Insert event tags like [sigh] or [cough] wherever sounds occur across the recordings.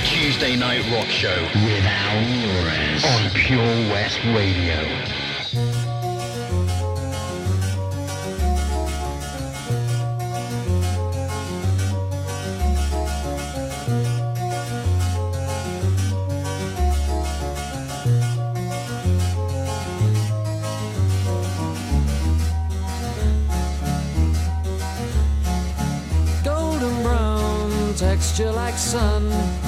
the Tuesday Night Rock Show with Al Muirez on Pure West Radio. golden brown texture like sun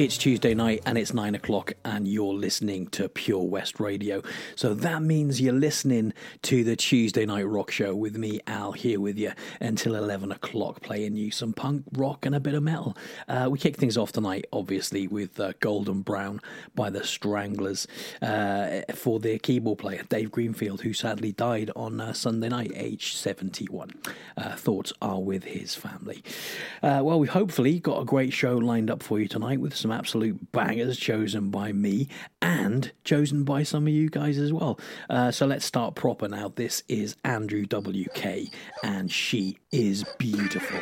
It's Tuesday night and it's nine o'clock, and you're listening to Pure West Radio. So that means you're listening to the Tuesday Night Rock Show with me, Al, here with you until 11 o'clock, playing you some punk, rock, and a bit of metal. Uh, we kick things off tonight, obviously, with uh, Golden Brown by the Stranglers uh, for their keyboard player, Dave Greenfield, who sadly died on uh, Sunday night, aged 71. Uh, thoughts are with his family. Uh, well, we've hopefully got a great show lined up for you tonight with some absolute bangers chosen by me and chosen by some of you guys as well. So let's start proper now. This is Andrew WK, and she is beautiful.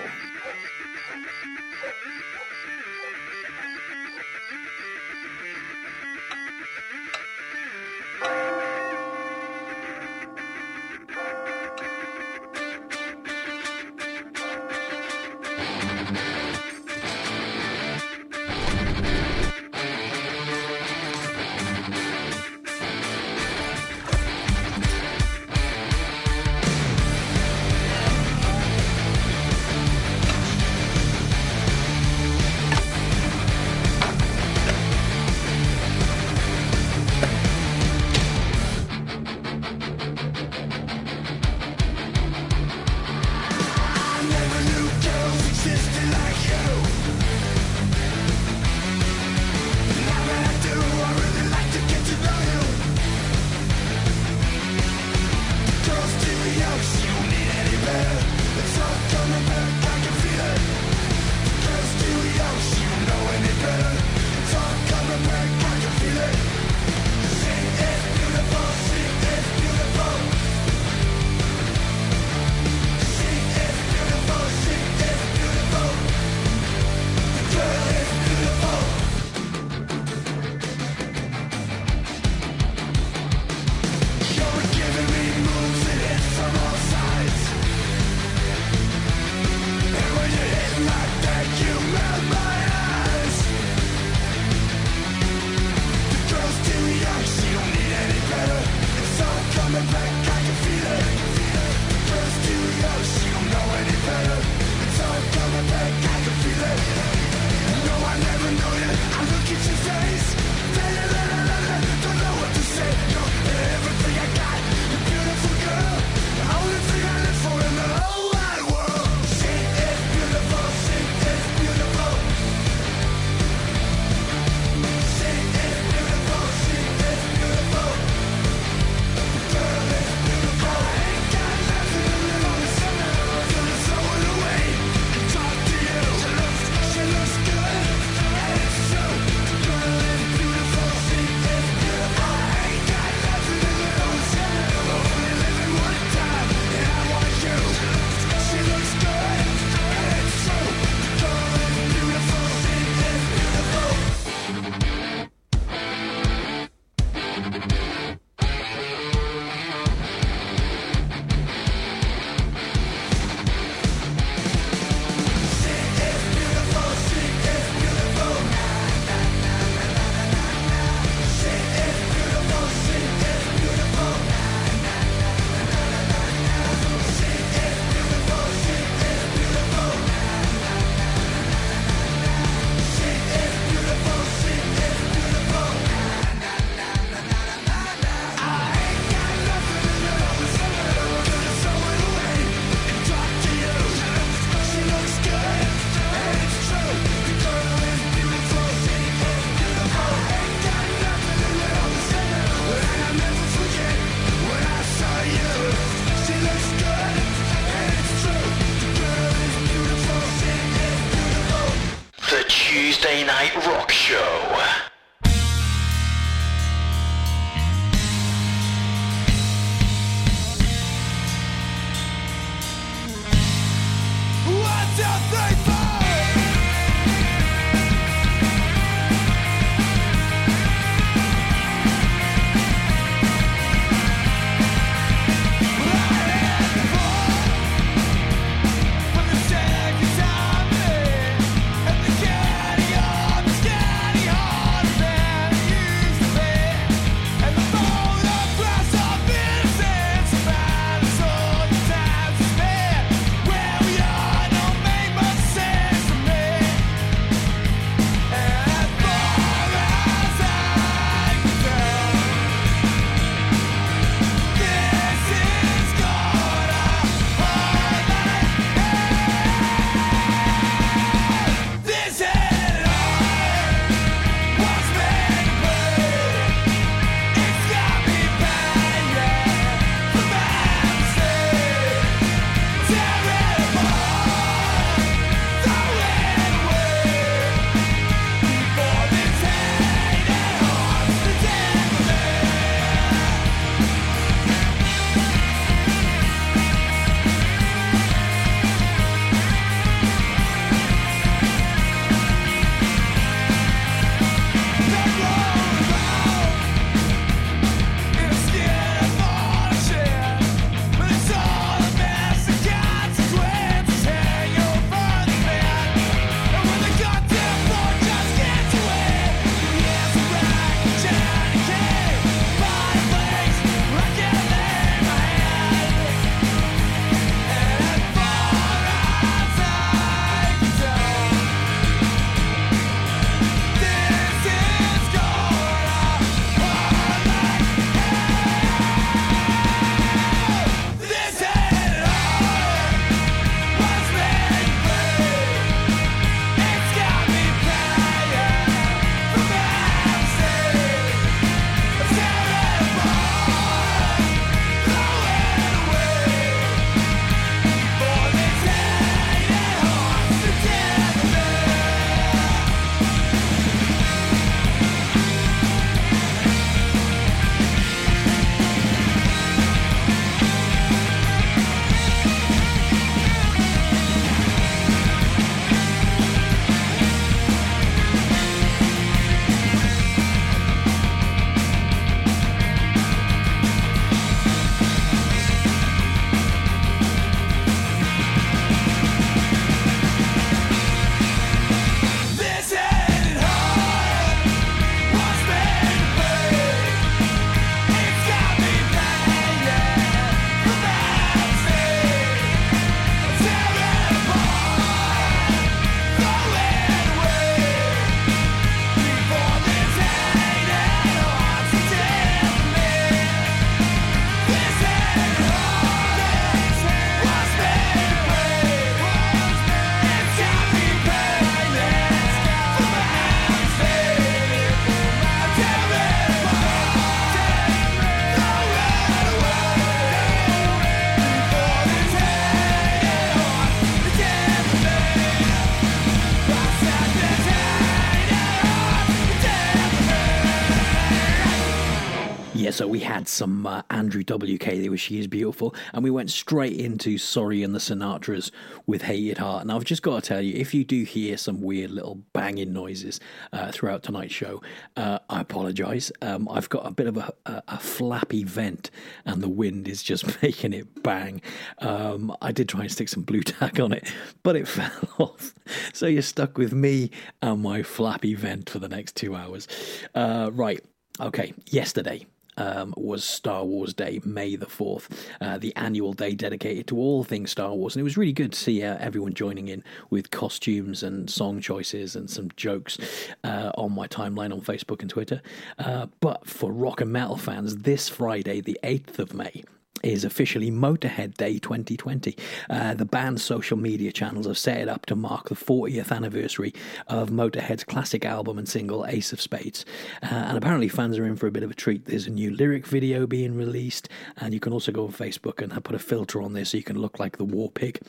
So we had some uh, Andrew WK there with She Is Beautiful, and we went straight into Sorry and the Sinatras with Hated Heart. And I've just got to tell you, if you do hear some weird little banging noises uh, throughout tonight's show, uh, I apologise. Um, I've got a bit of a, a, a flappy vent, and the wind is just [laughs] making it bang. Um, I did try and stick some Blu Tack on it, but it [laughs] fell off. So you're stuck with me and my flappy vent for the next two hours. Uh, right. Okay. Yesterday um, was Star Wars Day, May the 4th, uh, the annual day dedicated to all things Star Wars. And it was really good to see uh, everyone joining in with costumes and song choices and some jokes uh, on my timeline on Facebook and Twitter. Uh, but for rock and metal fans, this Friday, the 8th of May, is officially Motorhead Day 2020. Uh, the band's social media channels have set it up to mark the 40th anniversary of Motorhead's classic album and single Ace of Spades. Uh, and apparently, fans are in for a bit of a treat. There's a new lyric video being released, and you can also go on Facebook and put a filter on there so you can look like the War Pig.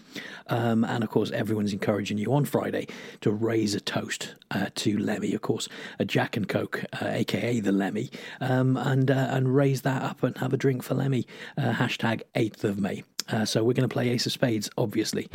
Um, and of course, everyone's encouraging you on Friday to raise a toast uh, to Lemmy, of course, a Jack and Coke, uh, aka the Lemmy, um, and uh, and raise that up and have a drink for Lemmy. Hashtag 8th of May. Uh, so we're going to play Ace of Spades, obviously.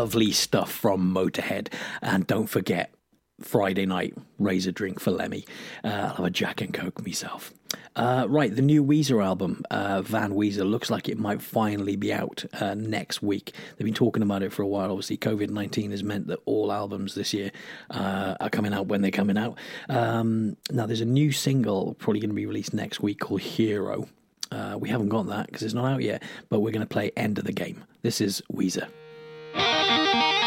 Lovely stuff from Motorhead. And don't forget, Friday night, raise a drink for Lemmy. Uh, I'll have a Jack and Coke myself. Uh, right, the new Weezer album, uh, Van Weezer, looks like it might finally be out uh, next week. They've been talking about it for a while. Obviously, COVID 19 has meant that all albums this year uh, are coming out when they're coming out. Um, now, there's a new single probably going to be released next week called Hero. Uh, we haven't got that because it's not out yet, but we're going to play End of the Game. This is Weezer. Thank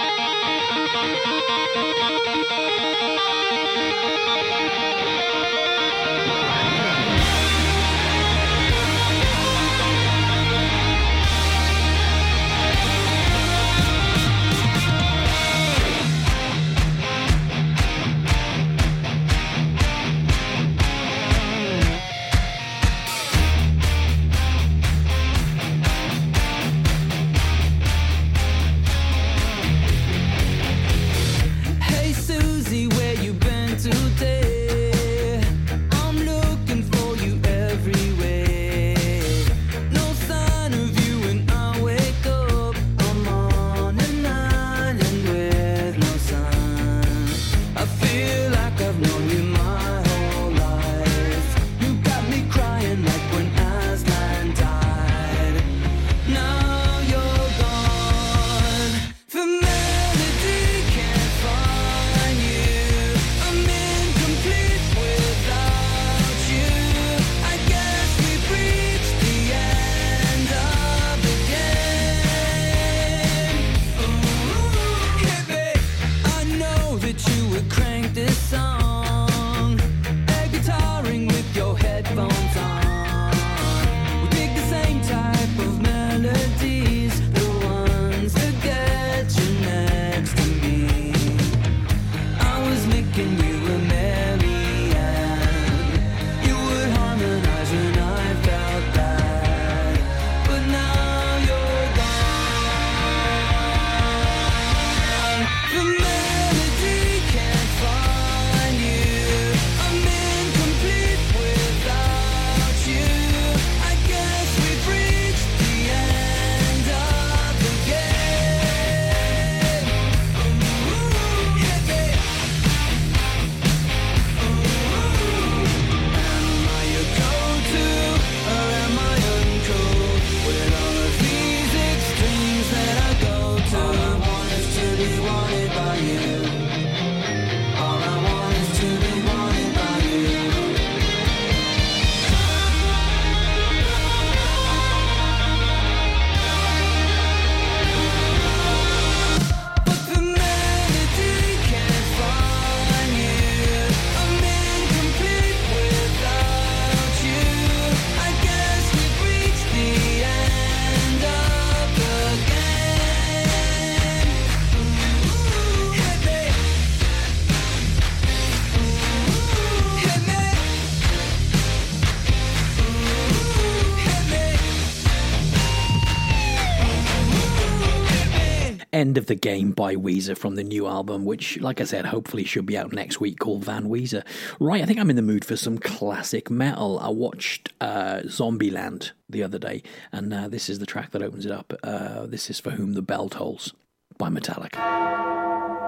End of the Game by Weezer from the new album, which, like I said, hopefully should be out next week called Van Weezer. Right, I think I'm in the mood for some classic metal. I watched uh, Zombieland the other day, and uh, this is the track that opens it up. Uh, this is For Whom the Bell Tolls by Metallica.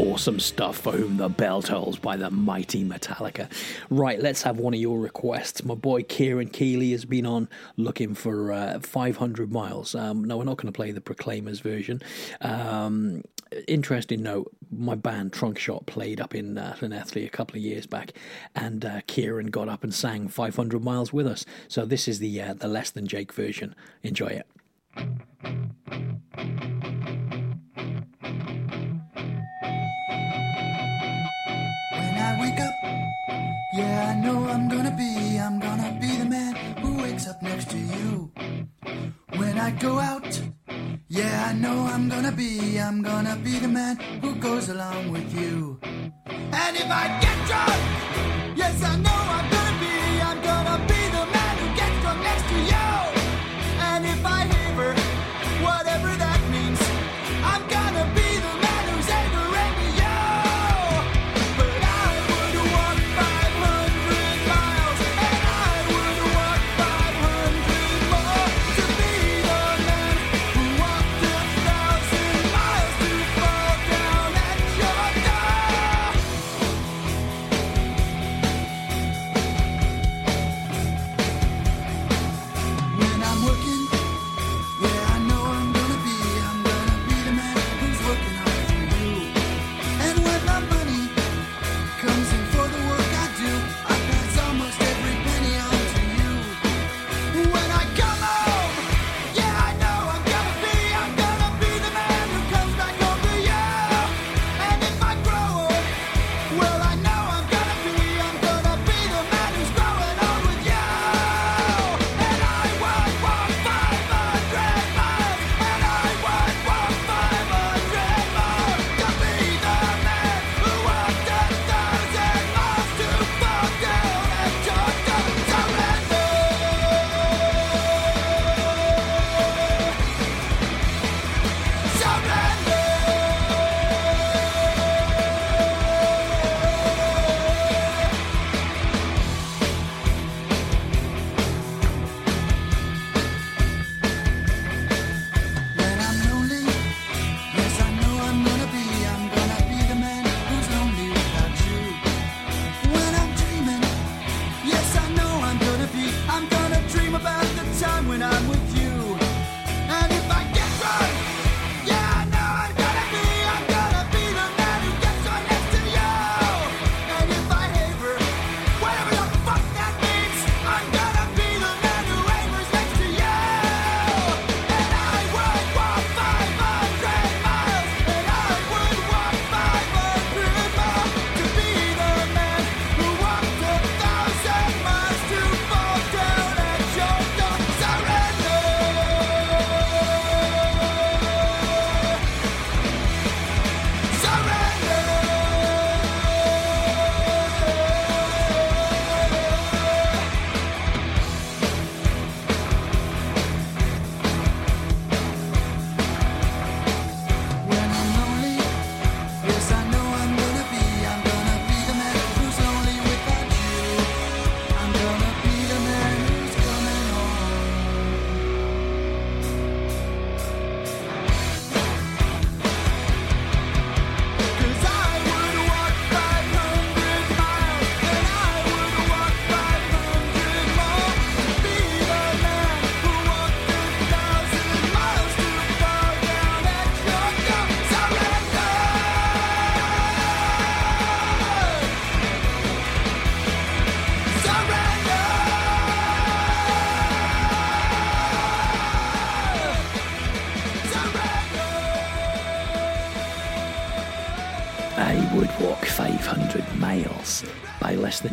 Awesome stuff for whom the bell tolls by the mighty Metallica. Right, let's have one of your requests. My boy Kieran Keeley has been on looking for uh, 500 miles. Um, no, we're not going to play the Proclaimers version. Um, interesting note my band Trunk Shot played up in uh, a couple of years back, and uh, Kieran got up and sang 500 miles with us. So this is the uh, the less than Jake version. Enjoy it. Up, yeah, I know I'm gonna be, I'm gonna be the man who wakes up next to you. When I go out, yeah, I know I'm gonna be, I'm gonna be the man who goes along with you. And if I get drunk, yes, I know I'm gonna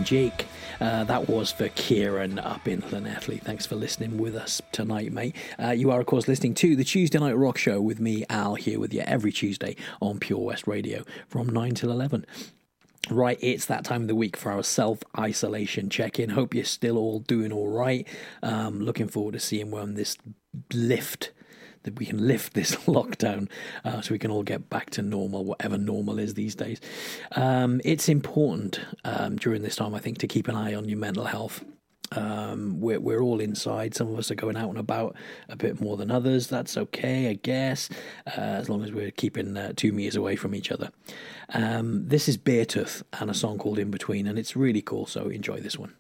Jake. Uh, that was for Kieran up in Llanelli. Thanks for listening with us tonight, mate. Uh, you are, of course, listening to the Tuesday Night Rock Show with me, Al, here with you every Tuesday on Pure West Radio from 9 till 11. Right, it's that time of the week for our self isolation check in. Hope you're still all doing all right. Um, looking forward to seeing when this lift that we can lift this [laughs] lockdown uh, so we can all get back to normal, whatever normal is these days. Um, it's important um, during this time, I think, to keep an eye on your mental health. Um, we're, we're all inside. Some of us are going out and about a bit more than others. That's okay, I guess, uh, as long as we're keeping uh, two meters away from each other. Um, this is Beartooth and a song called In Between, and it's really cool, so enjoy this one.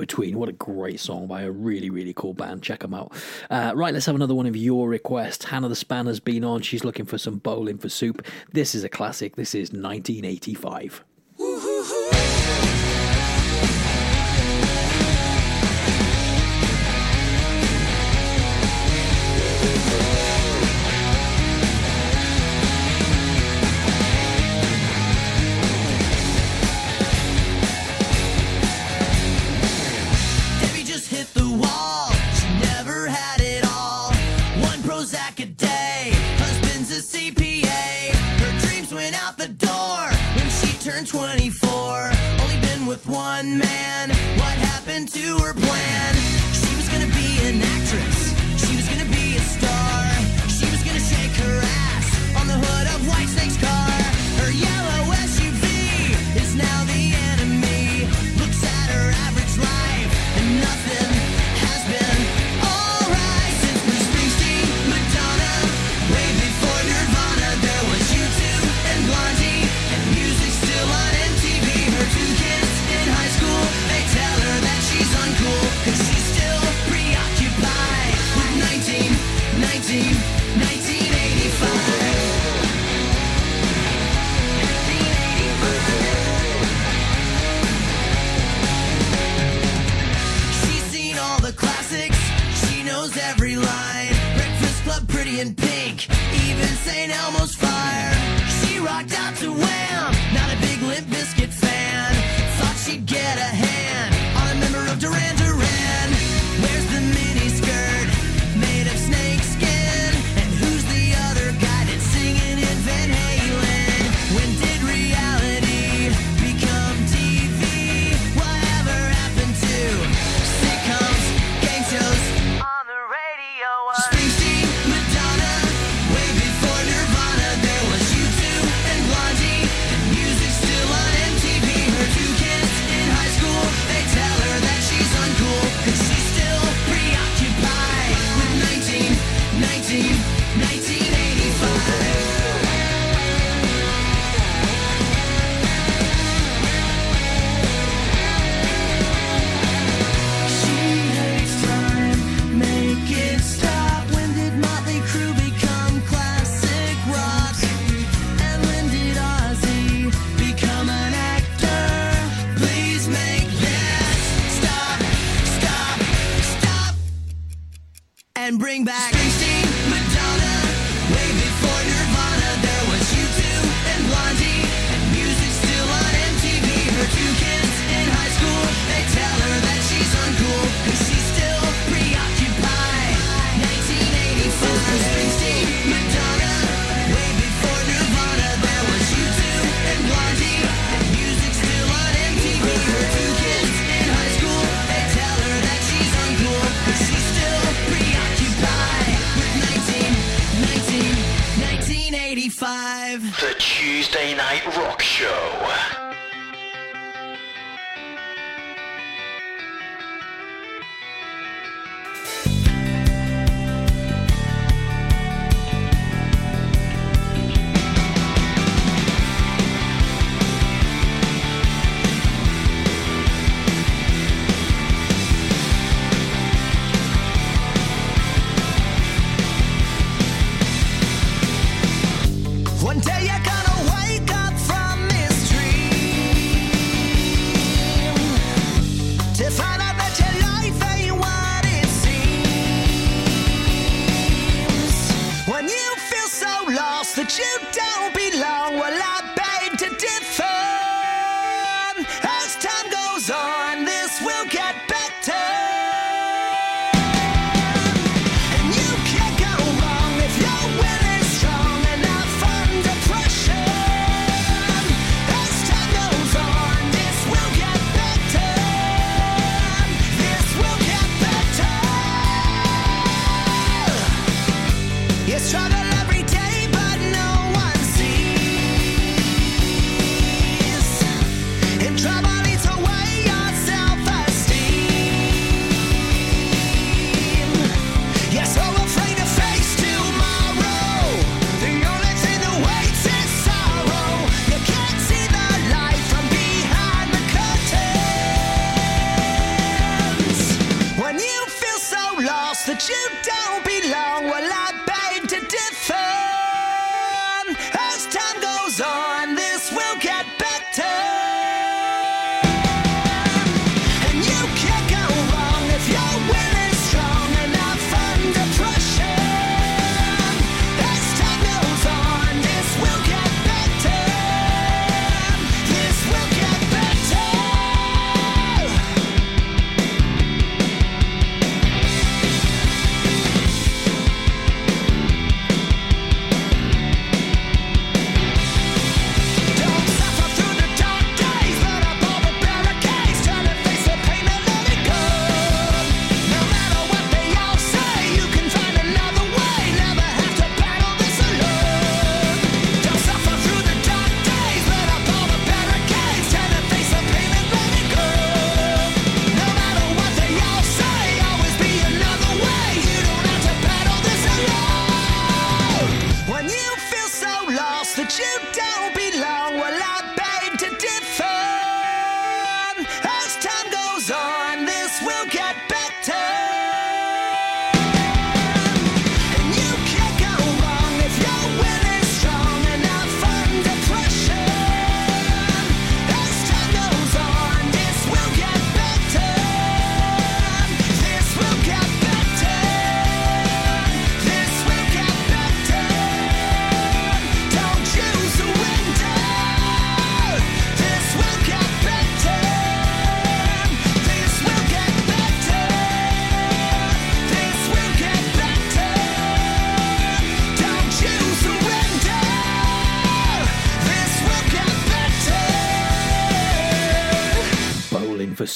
Between. What a great song by a really, really cool band. Check them out. Uh, right, let's have another one of your requests. Hannah the Spanner's been on. She's looking for some bowling for soup. This is a classic. This is 1985. 24. Only been with one man. What happened to her plan?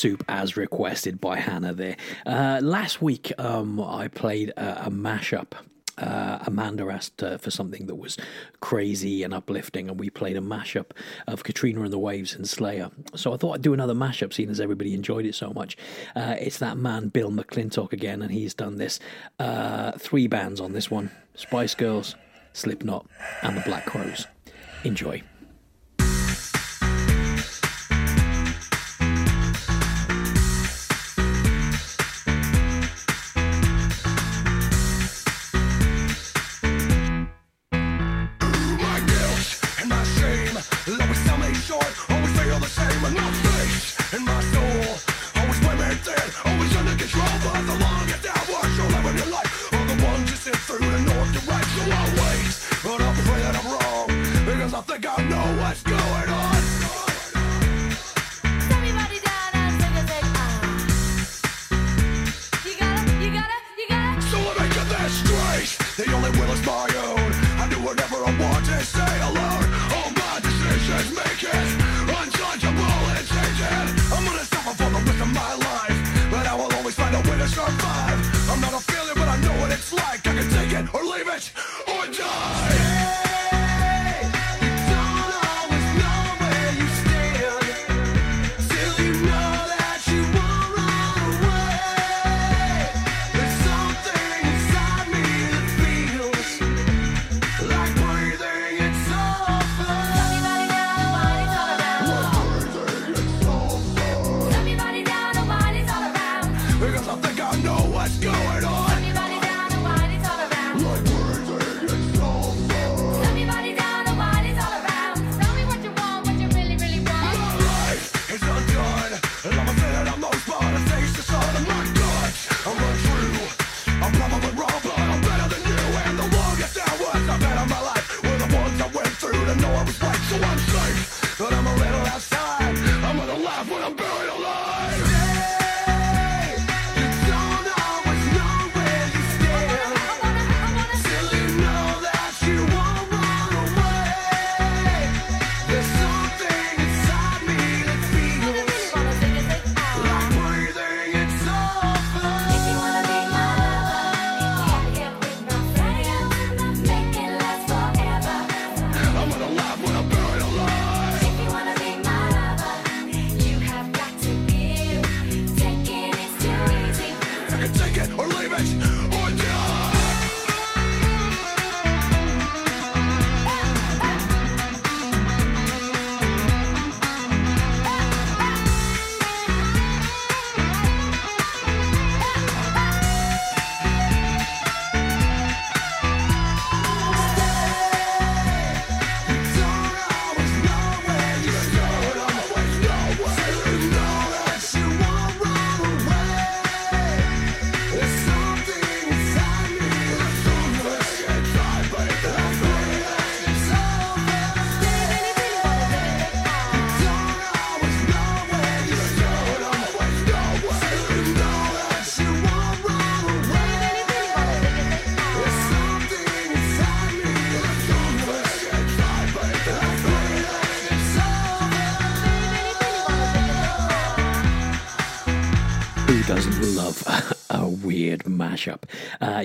soup as requested by Hannah there. Uh, last week, um, I played a, a mashup uh, Amanda asked uh, for something that was crazy and uplifting, and we played a mashup of Katrina and the Waves and Slayer. So I thought I'd do another mashup, seeing as everybody enjoyed it so much. Uh, it's that man, Bill McClintock, again, and he's done this. Uh, three bands on this one Spice Girls, Slipknot, and the Black Crowes. Enjoy. going on?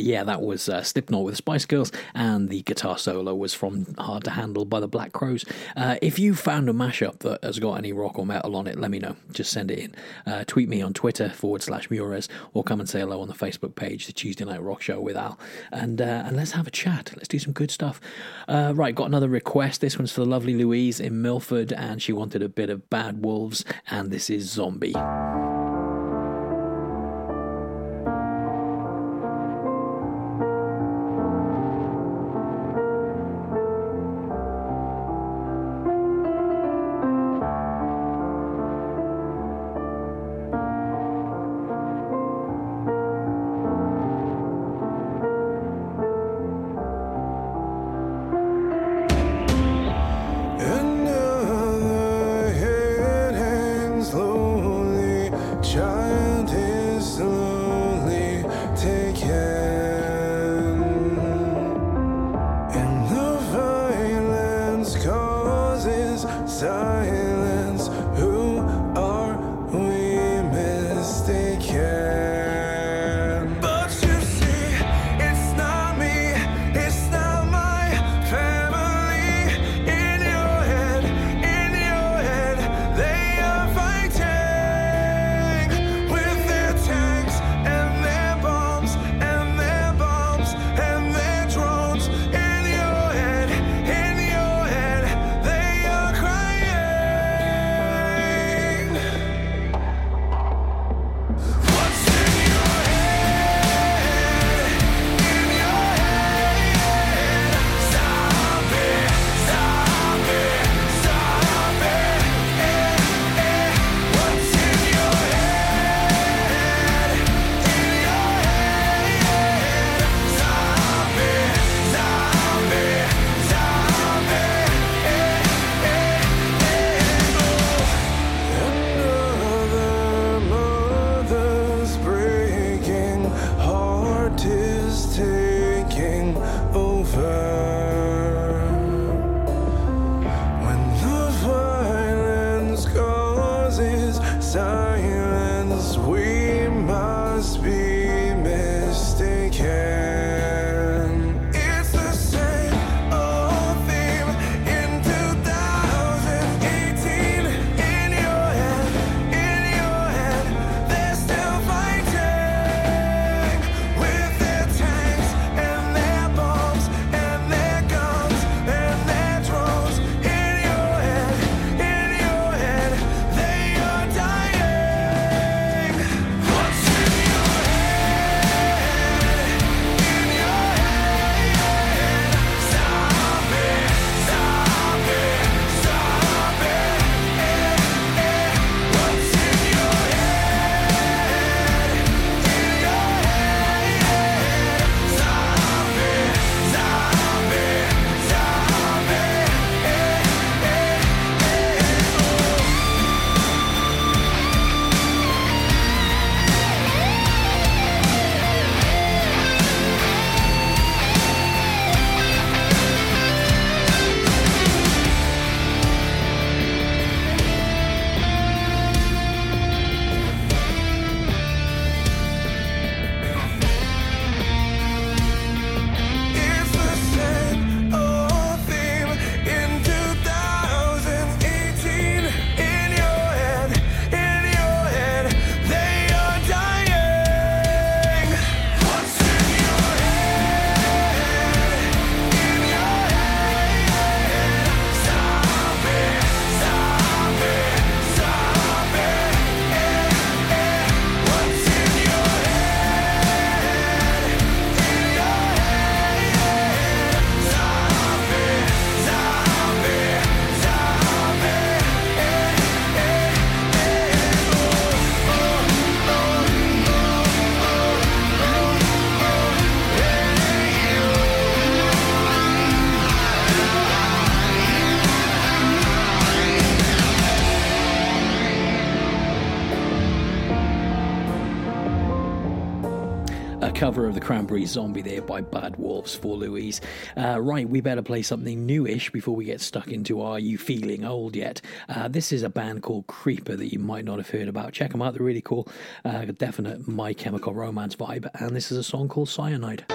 yeah, that was uh, Slipknot with Spice Girls, and the guitar solo was from Hard to Handle by the Black Crowes. Uh, if you found a mashup that has got any rock or metal on it, let me know. Just send it in. Uh, tweet me on Twitter forward slash Muirez, or come and say hello on the Facebook page, the Tuesday Night Rock Show with Al, and uh, and let's have a chat. Let's do some good stuff. Uh, right, got another request. This one's for the lovely Louise in Milford, and she wanted a bit of Bad Wolves, and this is Zombie. is science. of the cranberry Zombie there by Bad Wolves for Louise. Uh, right, we better play something newish before we get stuck into Are You Feeling Old Yet? Uh, this is a band called Creeper that you might not have heard about. Check them out, they're really cool. Uh, definite My Chemical Romance vibe. And this is a song called Cyanide.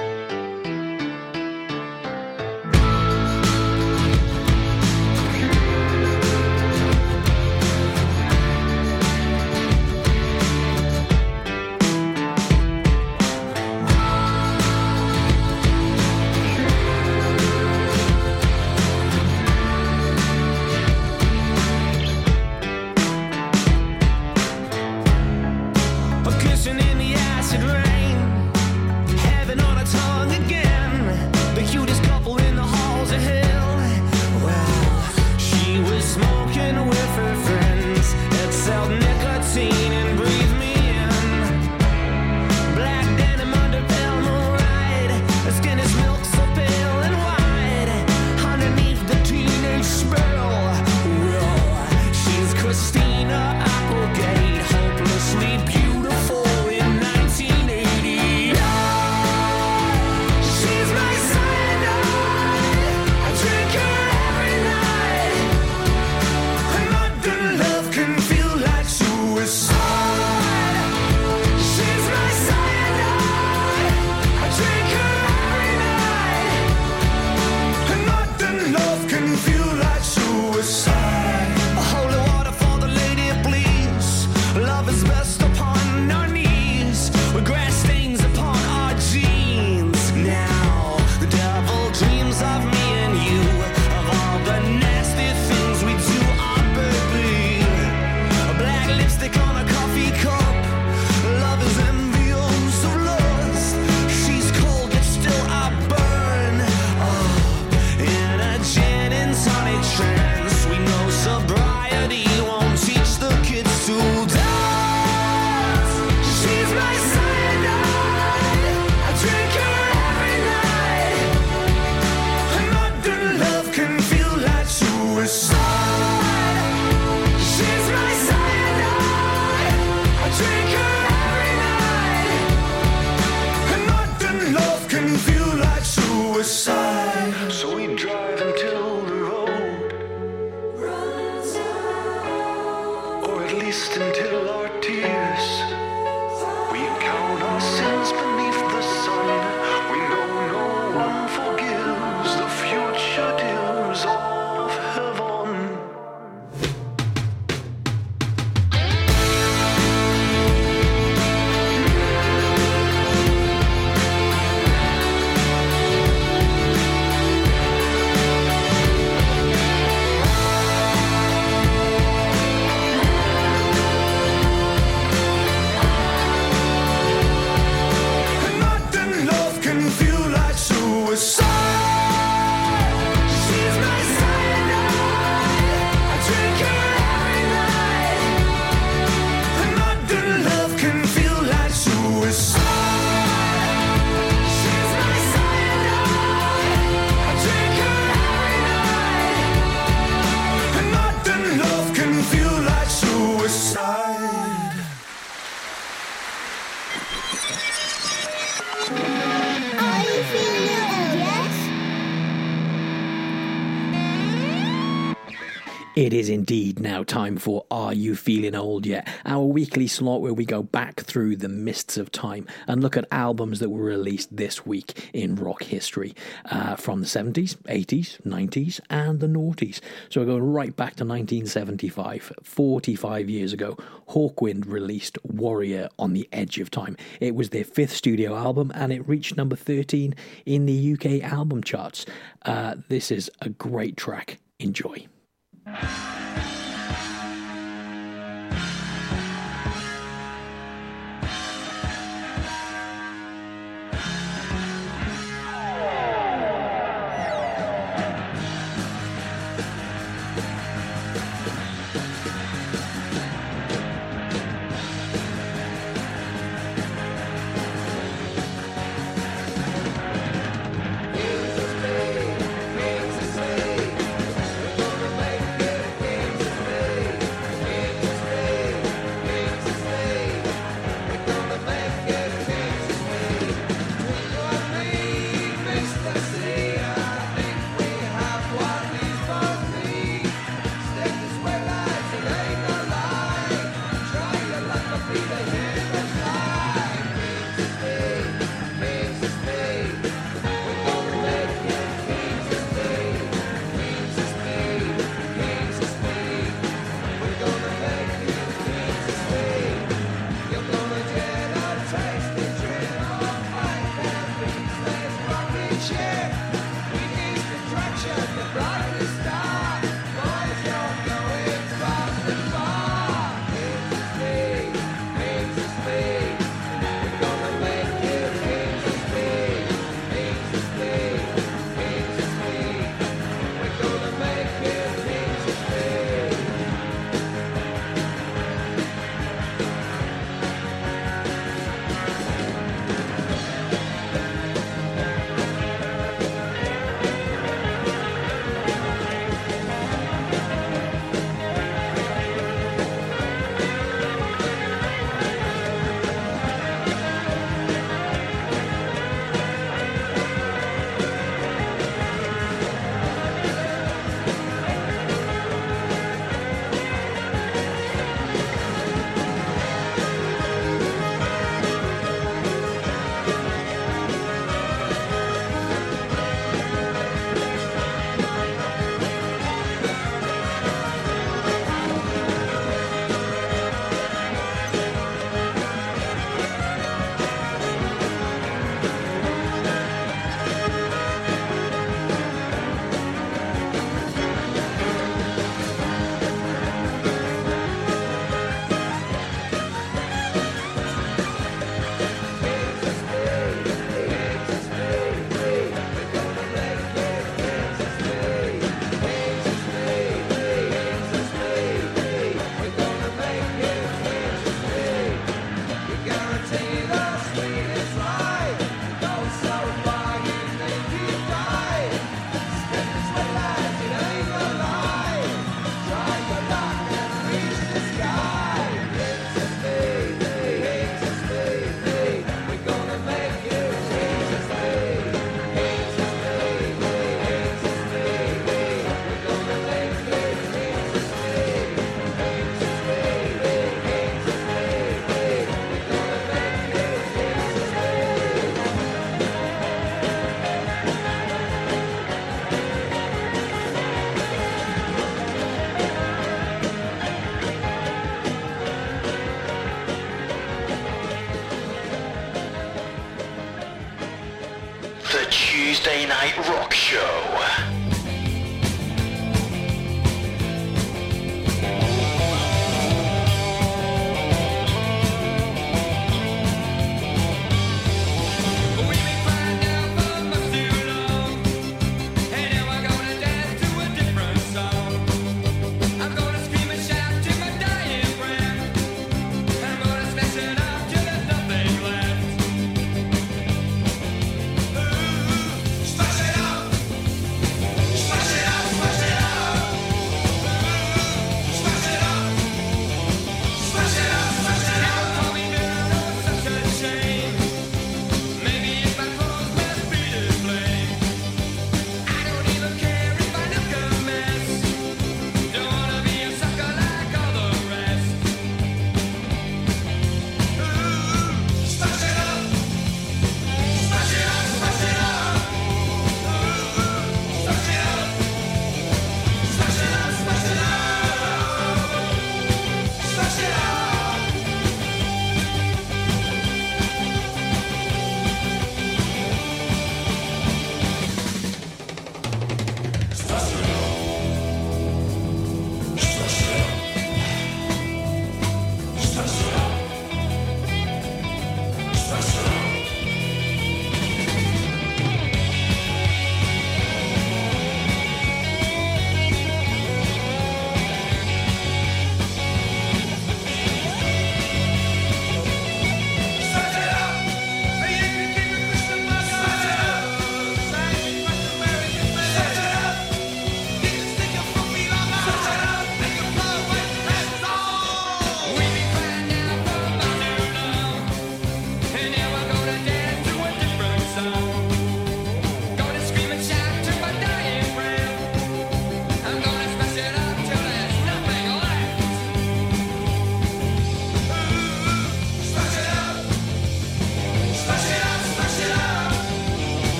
It is indeed now time for Are You Feeling Old Yet? Our weekly slot where we go back through the mists of time and look at albums that were released this week in rock history uh, from the 70s, 80s, 90s, and the noughties. So we're going right back to 1975, 45 years ago. Hawkwind released Warrior on the Edge of Time. It was their fifth studio album and it reached number 13 in the UK album charts. Uh, this is a great track. Enjoy. フフフ。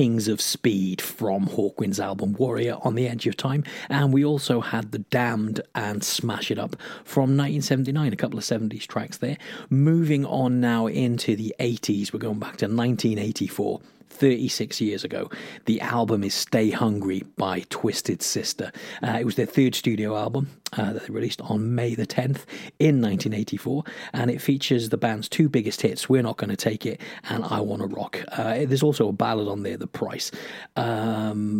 Kings of Speed from Hawkwind's album Warrior on the Edge of Time. And we also had The Damned and Smash It Up from 1979, a couple of 70s tracks there. Moving on now into the 80s, we're going back to 1984. 36 years ago. The album is Stay Hungry by Twisted Sister. Uh, it was their third studio album uh, that they released on May the 10th in 1984, and it features the band's two biggest hits, We're Not Gonna Take It and I Wanna Rock. Uh, there's also a ballad on there, The Price. Um,